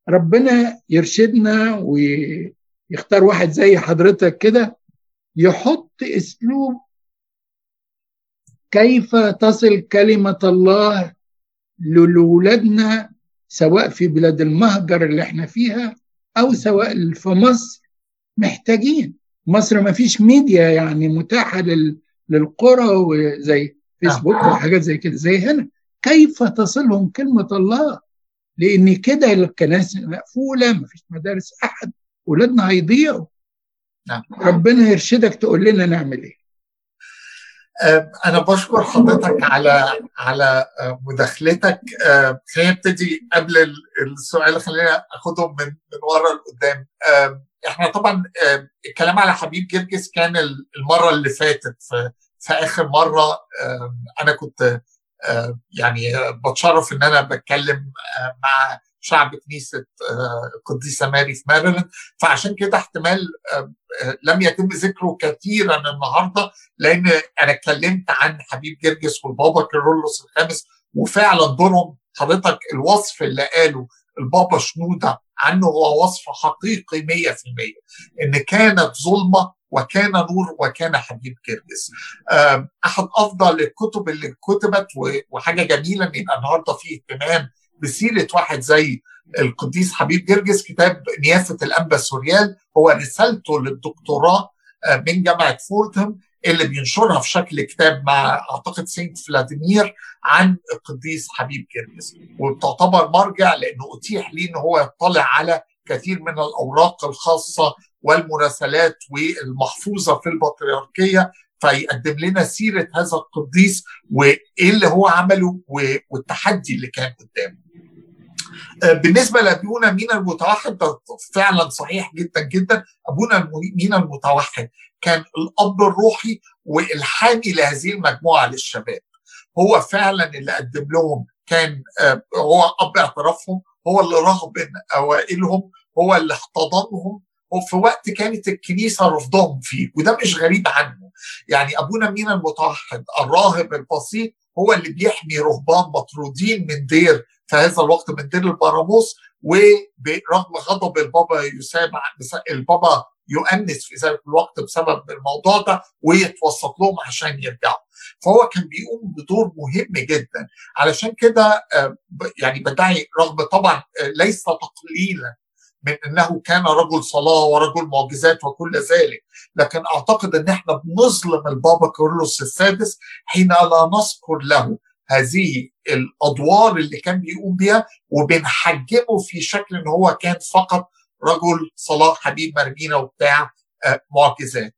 C: ربنا يرشدنا ويختار واحد زي حضرتك كده يحط أسلوب كيف تصل كلمة الله لولادنا سواء في بلاد المهجر اللي إحنا فيها أو سواء في مصر محتاجين. مصر ما فيش ميديا يعني متاحة لل... للقرى وزي فيسبوك وحاجات زي كده. زي هنا. كيف تصلهم كلمة الله؟ لأن كده الكنائس مقفولة ما فيش مدارس أحد. ولادنا هيضيعوا.
A: نعم.
C: ربنا يرشدك تقول لنا نعمل إيه.
A: أنا بشكر حضرتك على على مداخلتك. خلينا نبتدي قبل السؤال. خلينا أخدهم من من ورا لقدام. إحنا طبعا الكلام على حبيب جرجس كان المرة اللي فاتت. في, آخر مرة أنا كنت يعني بتشرف إن أنا بتكلم مع شعب كنيسة القديسه ماري في ماريلاند. فعشان كده احتمال لم يتم ذكره كثيرا النهارده لأن أنا اتكلمت عن حبيب جرجس والبابا كيرلس الخامس وفعلا دورهم حضرتك الوصف اللي قاله البابا شنودة عنه هو وصف حقيقي 100% إن كانت ظلمة وكان نور وكان حبيب جرجس. أحد أفضل الكتب اللي كتبت وحاجة جميلة إن يبقى النهارده في اهتمام بسيرة واحد زي القديس حبيب جرجس كتاب نيافة الأنبا سوريال هو رسالته للدكتوراه من جامعة فوردهام اللي بينشرها في شكل كتاب مع أعتقد سينت فلاديمير عن القديس حبيب جرجس وبتعتبر مرجع لأنه أتيح ليه إن هو يطلع على كثير من الأوراق الخاصة والمراسلات والمحفوظة في البطريركية فيقدم لنا سيرة هذا القديس وإيه اللي هو عمله والتحدي اللي كان قدامه. بالنسبة لابونا مينا المتوحد ده فعلا صحيح جدا جدا. أبونا مينا المتوحد كان الأب الروحي والحامي لهذه المجموعة للشباب. هو فعلا اللي قدم لهم كان هو أب اعترافهم هو اللي رهبن أوائلهم هو اللي احتضنهم وفي وقت كانت الكنيسة رفضهم فيه وده مش غريب عنه. يعني أبونا مينا المتوحد الراهب البسيط هو اللي بيحمي رهبان مطرودين من دير في هذا الوقت من دير البراموس وبرغم غضب البابا يسام البابا يؤنس في ذلك الوقت بسبب الموضوع ده ويتوسط لهم عشان يرجعوا. فهو كان بيقوم بدور مهم جدا. علشان كده يعني بدعي رغم طبعا ليس تقليلا من انه كان رجل صلاة ورجل معجزات وكل ذلك. لكن أعتقد أن إحنا بنظلم البابا كارلوس السادس حين لا نذكر له هذه الأدوار اللي كان بيقوم بها وبنحجمه في شكل إن هو كان فقط رجل صلاة حبيب مرمينا وبتاع معجزات.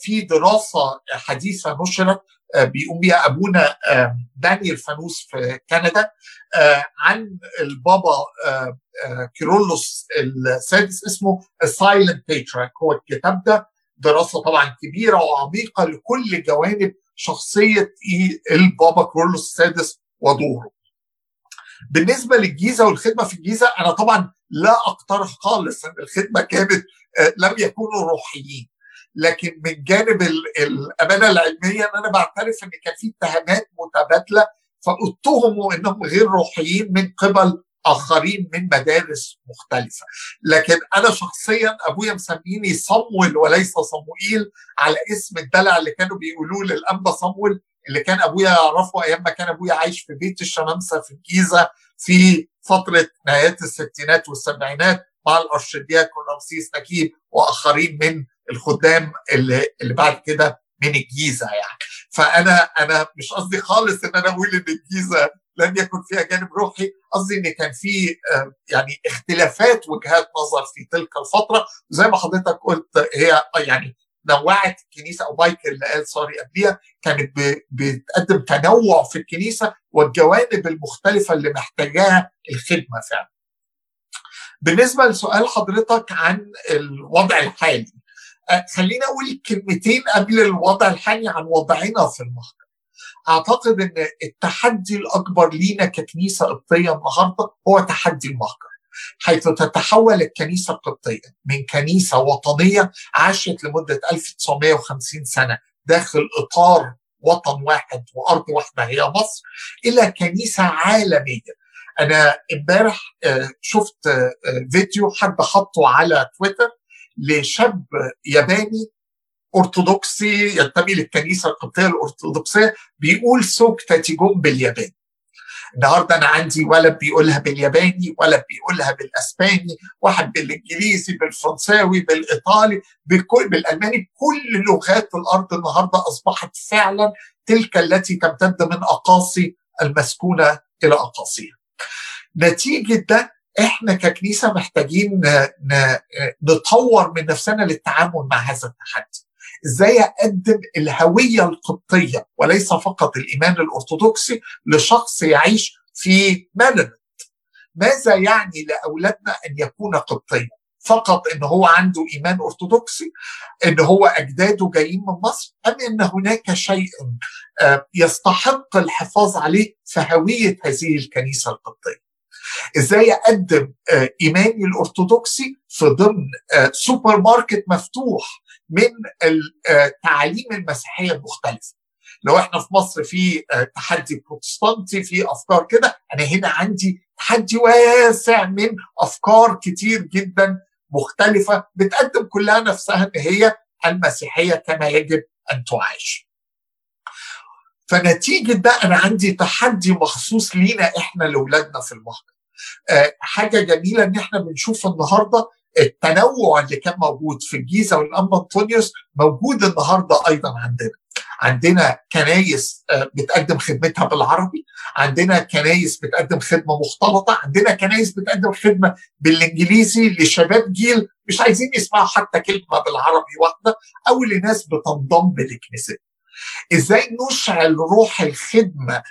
A: في دراسة حديثة نشرت بيقوم بيها أبونا دانيال فانوس في كندا عن البابا كيرلس السادس اسمه Silent Patriarch هو الكتاب ده دراسة طبعا كبيرة وعميقة لكل جوانب شخصية البابا كيرلس السادس ودوره. بالنسبة للجيزة والخدمة في الجيزة أنا طبعا لا أقترح خالص إن الخدمة كانت لم يكونوا روحيين لكن من جانب الأمانة العلمية أنا بعترف إن كان في اتهامات متبادلة فاتهموا إنهم غير روحيين من قبل آخرين من مدارس مختلفة. لكن أنا شخصيا أبويا مسميني صمويل وليس صموئيل على اسم الدلع اللي كانوا بيقولوه للأنبا صمويل اللي كان أبويا يعرفه أيام ما كان أبويا عايش في بيت الشمامسة في الجيزة في فترة نهايات الستينات والسبعينات مع الارشدياك ورمسيس نكيب وآخرين من الخدام اللي, اللي بعد كده من الجيزة يعني فأنا أنا مش قصدي خالص إن أنا أقول إن الجيزة لم يكن فيها جانب روحي قصدي إن كان في يعني اختلافات وجهات نظر في تلك الفترة وزي ما حضرتك قلت هي يعني نوعت الكنيسة أو بايكر اللي قال سوري قبليها كانت بتقدم تنوع في الكنيسة والجوانب المختلفة اللي محتاجاها الخدمة فعلا. بالنسبة لسؤال حضرتك عن الوضع الحالي خلينا أقول كلمتين قبل الوضع الحالي عن وضعنا في المهجر. أعتقد إن التحدي الأكبر لينا ككنيسة قبطية النهارده هو تحدي المهجر. حيث تتحول الكنيسة القبطية من كنيسة وطنية عاشت لمدة 1950 سنة داخل إطار وطن واحد وأرض واحدة هي مصر إلى كنيسة عالمية أنا إمبارح شفت فيديو حد حطه على تويتر لشاب ياباني أرثوذكسي ينتمي للكنيسة القبطية الأرثوذكسية بيقول سوك تاتيجون باليابان النهارده أنا عندي ولد بيقولها بالياباني ولد بيقولها بالأسباني واحد بالإنجليزي بالفرنساوي بالإيطالي بالكل بالألماني كل لغات الأرض النهارده أصبحت فعلا تلك التي تمتد من أقاصي المسكونة إلى أقاصيها. نتيجة ده إحنا ككنيسة محتاجين نطور من نفسنا للتعامل مع هذا التحدي. إزاي أقدم الهوية القبطية وليس فقط الإيمان الأرثوذكسي لشخص يعيش في ميلانت ماذا يعني لأولادنا أن يكون قبطيا؟ فقط إن هو عنده إيمان أرثوذكسي إن هو أجداده جايين من مصر أم إن هناك شيء يستحق الحفاظ عليه في هوية هذه الكنيسة القبطية؟ إزاي اقدم ايماني الارثوذكسي في ضمن سوبر ماركت مفتوح من التعاليم المسيحية المختلفة لو إحنا في مصر في تحدي بروتستانتي في افكار كده أنا هنا عندي تحدي واسع من افكار كتير جدا مختلفة بتقدم كلها نفسها إن هي المسيحية كما يجب أن تعاش. فنتيجة ده أنا عندي تحدي مخصوص لينا إحنا لأولادنا في المهجر. أه حاجة جميلة إن إحنا بنشوف النهارده التنوع اللي كان موجود في الجيزة والانبا انطونيوس موجود النهارده أيضا عندنا. عندنا كنايس بتقدم خدمتها بالعربي عندنا كنايس بتقدم خدمة مختلطة عندنا كنايس بتقدم خدمة بالإنجليزي لشباب جيل مش عايزين يسمعوا حتى كلمة بالعربي واحدة أو لناس بتنضم لكنيستنا إزاي نشعل روح الخدمة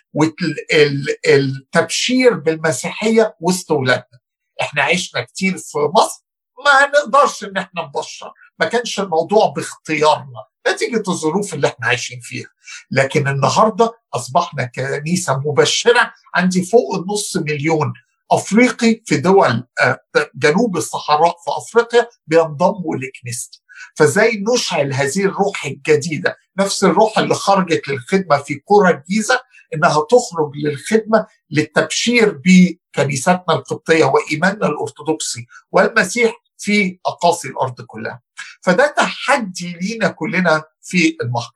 A: والتبشير بالمسيحية وسط اولادنا إحنا عشنا كتير في مصر ما نقدرش إن إحنا نبشر. ما كانش الموضوع باختيارنا. نتيجة الظروف اللي إحنا عايشين فيها. لكن النهاردة أصبحنا كنيسة مبشرة عندي فوق النص مليون أفريقي في دول جنوب الصحراء في أفريقيا بينضموا لكنيستي فازاي نشعل هذه الروح الجديدة نفس الروح اللي خرجت للخدمة في قرى الجيزة إنها تخرج للخدمة للتبشير بكنيستنا القبطية وإيماننا الأرثوذكسي والمسيح في أقاصي الأرض كلها. فده تحدي لينا كلنا في المهجر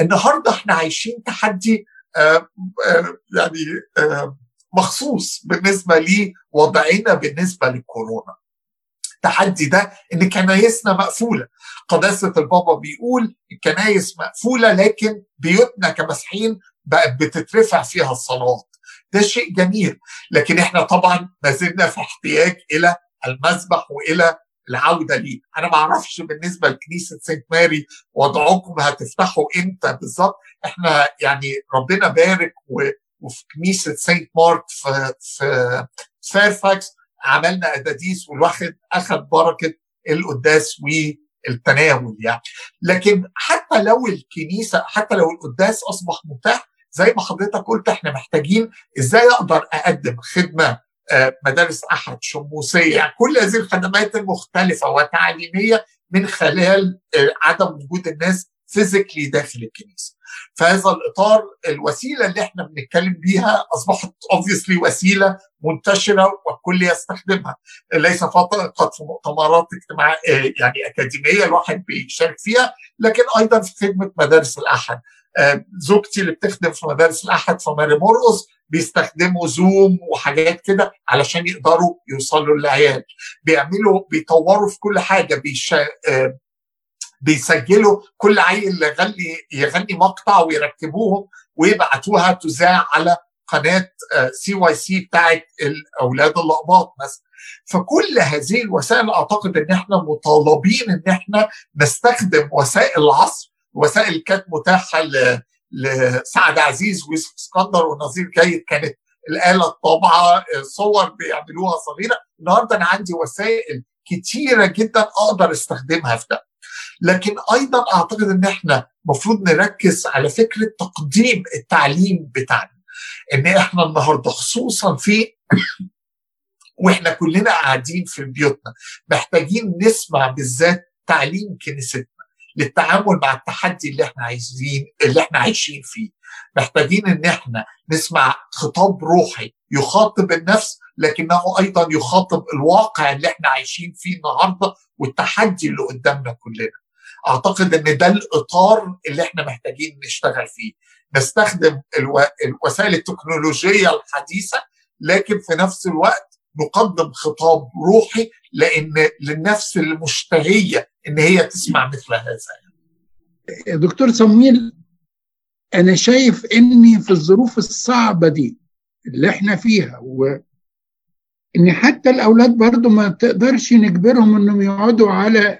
A: النهارده إحنا عايشين تحدي آآ آآ يعني آآ مخصوص بالنسبة لوضعنا بالنسبة للكورونا التحدي ده إن كنايسنا مقفولة. قداسة البابا بيقول الكنايس مقفولة لكن بيوتنا كمسيحيين بقت بتترفع فيها الصلوات. ده شيء جميل. لكن إحنا طبعا ما زلنا في احتياج إلى المسبح وإلى العودة ليه. أنا ما أعرفش بالنسبة لكنيسة سانت ماري وضعكم هتفتحوا إمتى بالظبط. إحنا يعني ربنا بارك. وفي كنيسة سانت مارك في في فيرفاكس عملنا اداديس والواحد أخذ بركة القداس والتناول يعني. لكن حتى لو الكنيسة حتى لو القداس أصبح متاح زي ما حضرتك قلت إحنا محتاجين إزاي أقدر أقدم خدمة مدارس أحد شموسية يعني. كل هذه الخدمات المختلفة وتعليمية من خلال عدم وجود الناس physically داخل الكنيسة. فهذا الإطار الوسيلة اللي إحنا بنتكلم بيها أصبحت obviously وسيلة منتشرة والكل يستخدمها ليس فقط في مؤتمرات اجتماع يعني أكاديمية الواحد بيشارك فيها لكن أيضا في خدمة مدارس الأحد. زوجتي اللي بتخدم في مدارس الأحد في ماري مرقص بيستخدموا زوم وحاجات كده علشان يقدروا يوصلوا للعيال بيعملوا بيطوروا في كل حاجة بيش... بيسجلوا كل عيل يغني يغني مقطع ويركبوهم ويبعتوها تذاع على قناة CYC بتاعت الأولاد الاقباط مثلا. فكل هذه الوسائل أعتقد إن إحنا مطالبين إن إحنا نستخدم وسائل العصر وسائل كانت متاحة لسعد عزيز ويوسف اسكندر ونظير جيد كانت الآلة الطابعة صور بيعملوها صغيرة. النهارده أنا عندي وسائل كتيرة جدا أقدر أستخدمها في ده. لكن أيضا أعتقد إن إحنا المفروض نركز على فكرة تقديم التعليم بتاعنا. إن إحنا النهارده خصوصا في وإحنا كلنا قاعدين في بيوتنا محتاجين نسمع بالذات تعليم كنيستنا للتعامل مع التحدي اللي إحنا عايزين اللي إحنا عايشين فيه. محتاجين إن إحنا نسمع خطاب روحي يخاطب النفس لكنه أيضا يخاطب الواقع اللي إحنا عايشين فيه النهارده والتحدي اللي قدامنا كلنا. أعتقد إن ده الإطار اللي إحنا محتاجين نشتغل فيه. نستخدم ألو... الوسائل التكنولوجية الحديثة لكن في نفس الوقت نقدم خطاب روحي لإن للنفس المشتهية إن هي تسمع مثل هذا.
C: دكتور صمويل أنا شايف إني في الظروف الصعبة دي اللي إحنا فيها و ان حتى الأولاد برضو ما تقدرش نجبرهم إنهم يقعدوا على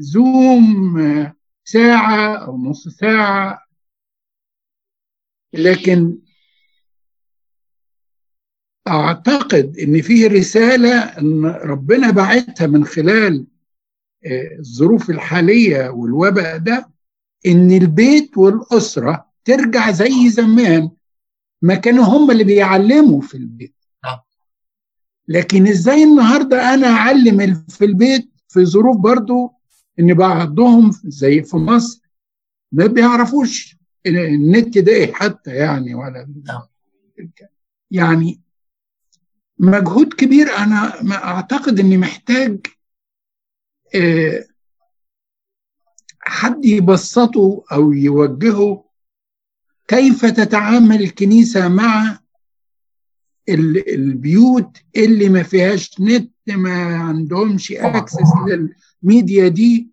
C: زوم ساعة أو نص ساعة. لكن أعتقد إن فيه رسالة إن ربنا بعتها من خلال الظروف الحالية والوباء ده إن البيت والأسرة ترجع زي زمان. ما كانوا هم اللي بيعلموا في البيت. لكن إزاي النهارده أنا أعلم في البيت في ظروف برضو إن بعضهم زي في مصر ما بيعرفوش النت ده إيه حتى يعني ولا يعني مجهود كبير. أنا ما أعتقد إني محتاج حد يبسطه أو يوجهه كيف تتعامل الكنيسة مع البيوت اللي ما فيهاش نت ما عندهمش access لل media دي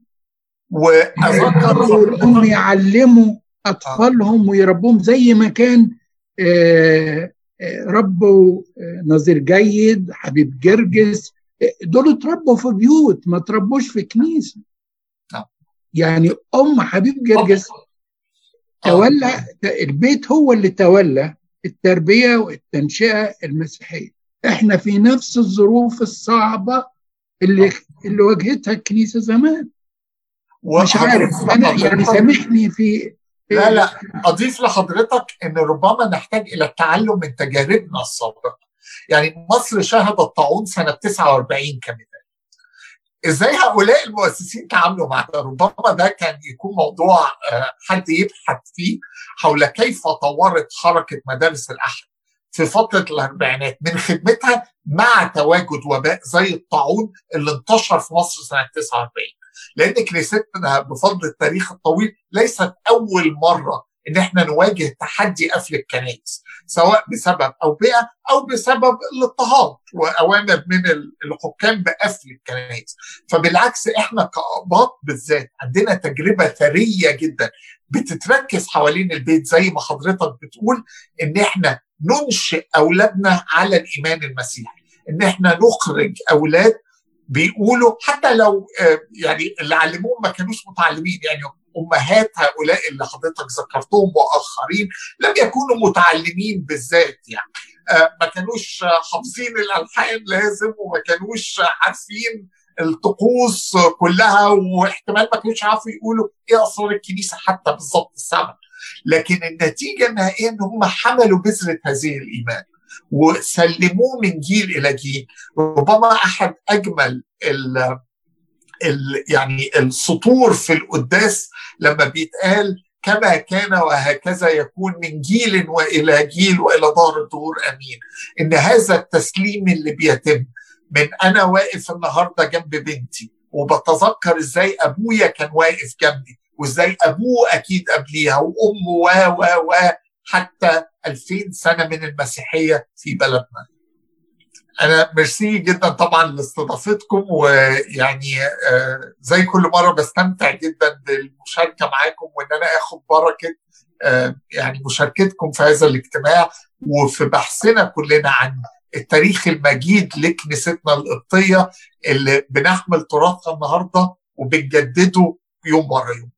A: وأذكر
C: هم يعلموا أطفالهم ويربوهم زي ما كان ربوا نظير جيد حبيب جرجس دول اتربوا في بيوت ما تربوش في كنيسة. يعني أم حبيب جرجس تولى البيت هو اللي تولى التربية والتنشئة المسيحية. إحنا في نفس الظروف الصعبة اللي اللي واجهتها الكنيسة زمان. مش عارف أنا يعني سامحني في
A: لا لا أضيف لحضرتك إن ربما نحتاج إلى التعلم من تجاربنا السابقة. يعني مصر شهدت الطاعون سنة 49 كمثال إزاي هؤلاء المؤسسين تعاملوا مع ده ربما ده كان يكون موضوع حد يبحث فيه حول كيف طورت حركة مدارس الأحد. في فترة الأربعينات من خدمتها مع تواجد وباء زي الطاعون اللي انتشر في مصر سنة 49 لأن كنيستنا بفضل التاريخ الطويل ليست أول مرة إن إحنا نواجه تحدي قفل الكنائس سواء بسبب أوبئة أو بسبب الاضطهاد وأوامر من الحكام بقفل الكنائس. فبالعكس إحنا كاباط بالذات عندنا تجربة ثرية جدا بتتركز حوالين البيت زي ما حضرتك بتقول إن إحنا ننشئ أولادنا على الإيمان المسيحي. إن إحنا نخرج أولاد بيقولوا حتى لو يعني اللي علموهم ما كانوش متعلمين. يعني أمهات هؤلاء اللي حضرتك ذكرتهم وآخرين لم يكونوا متعلمين بالذات يعني. ما كانوش حافظين الألحان لازم وما كانوش عارفين الطقوس كلها واحتمال ما كانوش عارفوا يقولوا إيه اسرار الكنيسة حتى بالظبط السبب. لكن النتيجة النهائيه إن هم حملوا بذرة هذه الإيمان وسلموه من جيل إلى جيل. ربما أحد أجمل ال ال يعني السطور في القداس لما بيتقال كما كان وهكذا يكون من جيل وإلى جيل وإلى دار الدهور. أمين. إن هذا التسليم اللي بيتم من أنا واقف النهارده جنب بنتي وبتذكر إزاي أبويا كان واقف جنبي وازاي أبوه أكيد قبليها وأمه و و و حتى 2000 سنة من المسيحية في بلدنا. أنا ميرسي جدا طبعا لاستضافتكم ويعني زي كل مرة بستمتع جدا بالمشاركة معاكم وإن أنا آخد بركة يعني مشاركتكم في هذا الاجتماع وفي بحثنا كلنا عن التاريخ المجيد لكنيستنا القبطية اللي بنحمل تراثها النهارده وبنجدده يوم ورا يوم